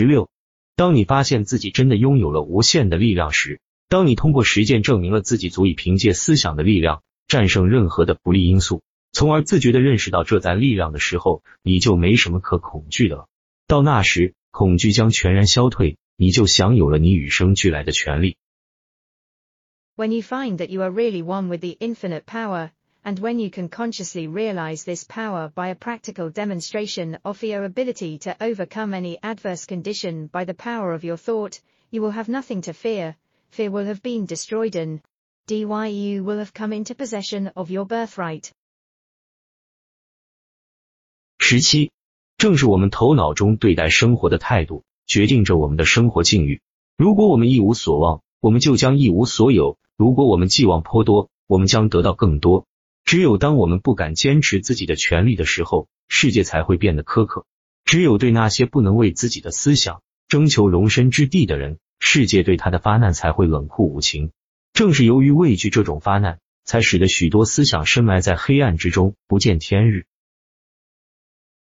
十六，当你发现自己真的拥有了无限的力量时，当你通过实践证明了自己足以凭借思想的力量战胜任何的不利因素，从而自觉的认识到这在力量的时候，你就没什么可恐惧的了。到那时，恐惧将全然消退，你就享有了你与生俱来的权利。When you find that you are really one with the infinite power, and when you can consciously realize this power by a practical demonstration of your ability to overcome any adverse condition by the power of your thought, you will have nothing to fear, fear will have been destroyed and DYU will have come into possession of your birthright. 十七，正是我们头脑中对待生活的态度，决定着我们的生活境遇。如果我们一无所望，我们就将一无所有；如果我们寄望颇多，我们将得到更多。 只有当我们不敢坚持自己的权利的时候，世界才会变得苛刻。只有对那些不能为自己的思想征求容身之地的人，世界对他的发难才会冷酷无情。正是由于畏惧这种发难，才使得许多思想深埋在黑暗之中，不见天日。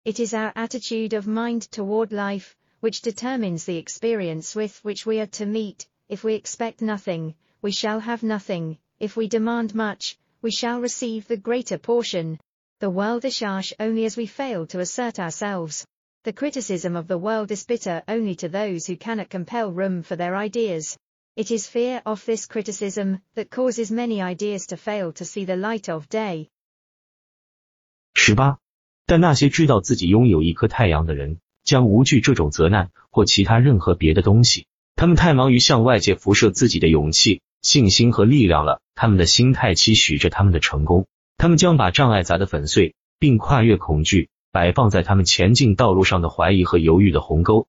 It is our attitude of mind toward life, which determines the experience with which we are to meet. If we expect nothing, we shall have nothing. If we demand much, we shall receive the greater portion. The world is harsh only as we fail to assert ourselves. The criticism of the world is bitter only to those who cannot compel room for their ideas. It is fear of this criticism that causes many ideas to fail to see the light of day. 十八，但那些知道自己拥有一颗太阳的人，将无惧这种责难或其他任何别的东西。他们太忙于向外界辐射自己的勇气、 信心和力量了。他们的心态期许着他们的成功。他们将把障碍砸得粉碎，并跨越恐惧，摆放在他们前进道路上的怀疑和犹豫的鸿沟。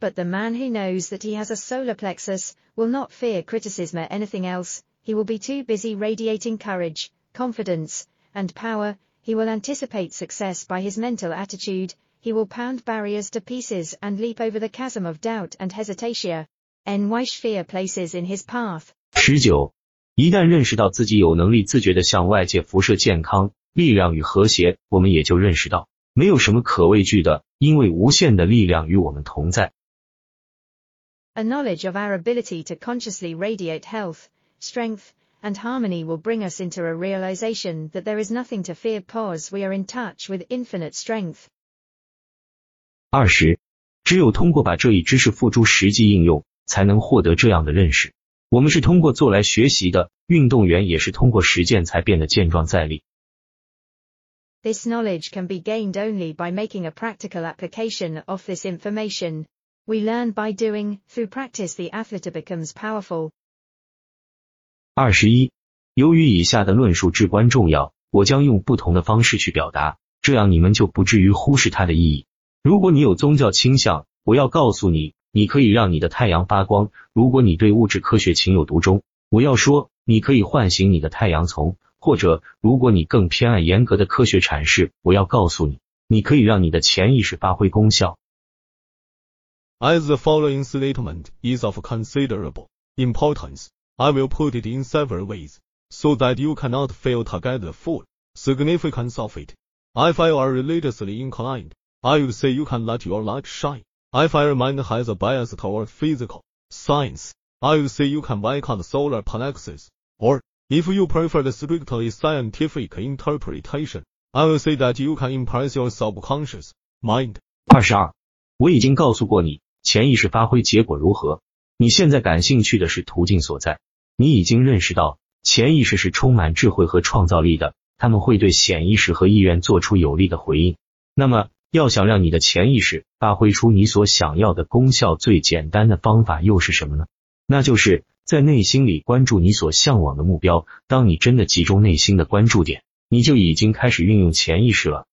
But the man who knows that he has a solar plexus will not fear criticism or anything else, he will be too busy radiating courage, confidence, and power, he will anticipate success by his mental attitude, he will pound barriers to pieces and leap over the chasm of doubt and hesitation. And why fear places in his path. 十九，一旦认识到自己有能力自觉的向外界辐射健康、力量与和谐，我们也就认识到没有什么可畏惧的，因为无限的力量与我们同在。 A knowledge of our ability to consciously radiate health, strength, and harmony will bring us into a realization that there is nothing to fear cause we are in touch with infinite strength. 二十，只有通过把这一知识付诸实际应用， 才能获得这样的认识。我们是通过做来学习的，运动员也是通过实践才变得健壮在力。 This knowledge can be gained only by making a practical application of this information. We learn by doing, through practice the athlete becomes powerful. 二十一，由于以下的论述至关重要，我将用不同的方式去表达，这样你们就不至于忽视它的意义。如果你有宗教倾向，我要告诉你， 你可以让你的太阳发光；如果你对物质科学情有独钟，我要说，你可以唤醒你的太阳丛；或者，如果你更偏爱严格的科学阐释，我要告诉你，你可以让你的潜意识发挥功效。As the following statement is of considerable importance, I will put it in several ways, so that you cannot fail to get the full significance of it. If you are religiously inclined, I would say you can let your light shine. If your mind has a bias toward physical science, I will say you can boycott solar plexus. Or, if you prefer the strictly scientific interpretation, I will say that you can impress your subconscious mind. 二十二，我已经告诉过你，潜意识发挥结果如何。你现在感兴趣的是途径所在。你已经认识到，潜意识是充满智慧和创造力的，他们会对潜意识和意愿做出有力的回应。那么，要想让你的潜意识发挥出你所想要的功效，最简单的方法又是什么呢？那就是在内心里关注你所向往的目标。当你真的集中内心的关注点，你就已经开始运用潜意识了。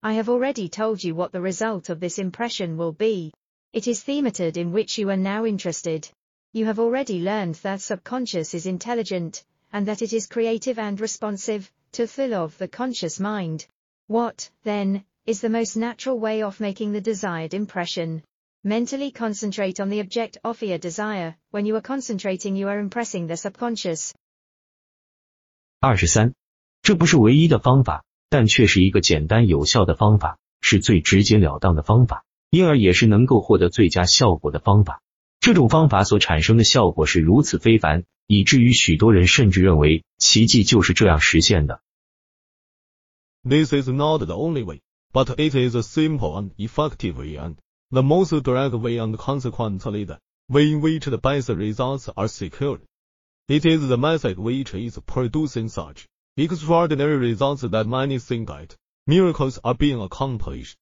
I have already told you what the result of this impression will be. It is the method in which you are now interested. You have already learned that subconscious is intelligent, and that it is creative and responsive, to fill of the conscious mind. What, then, is the most natural way of making the desired impression? Mentally concentrate on the object of your desire. When you are concentrating, you are impressing the subconscious. 二十三，这不是唯一的方法，但却是一个简单有效的方法，是最直截了当的方法。因而也是能够获得最佳效果的方法。这种方法所产生的效果是如此非凡，以至于许多人甚至认为奇迹就是这样实现的。This is not the only way, but it is a simple and effective way and the most direct way and consequently the way in which the best results are secured. It is the method which is producing such extraordinary results that many think that miracles are being accomplished.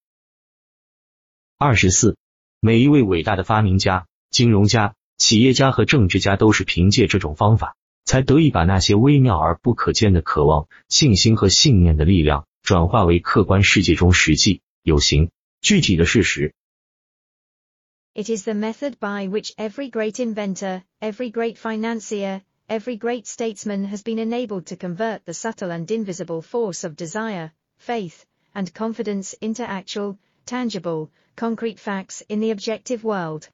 二十四，每一位伟大的发明家、金融家、企业家和政治家都是凭借这种方法， 才得以把那些微妙而不可见的渴望、信心和信念的力量，转化为客观世界中实际、有形、具体的事实。It is the method by which every great inventor, every great financier, every great statesman has been enabled to convert the subtle and invisible force of desire, faith, and confidence into actual, tangible, concrete facts in the objective world.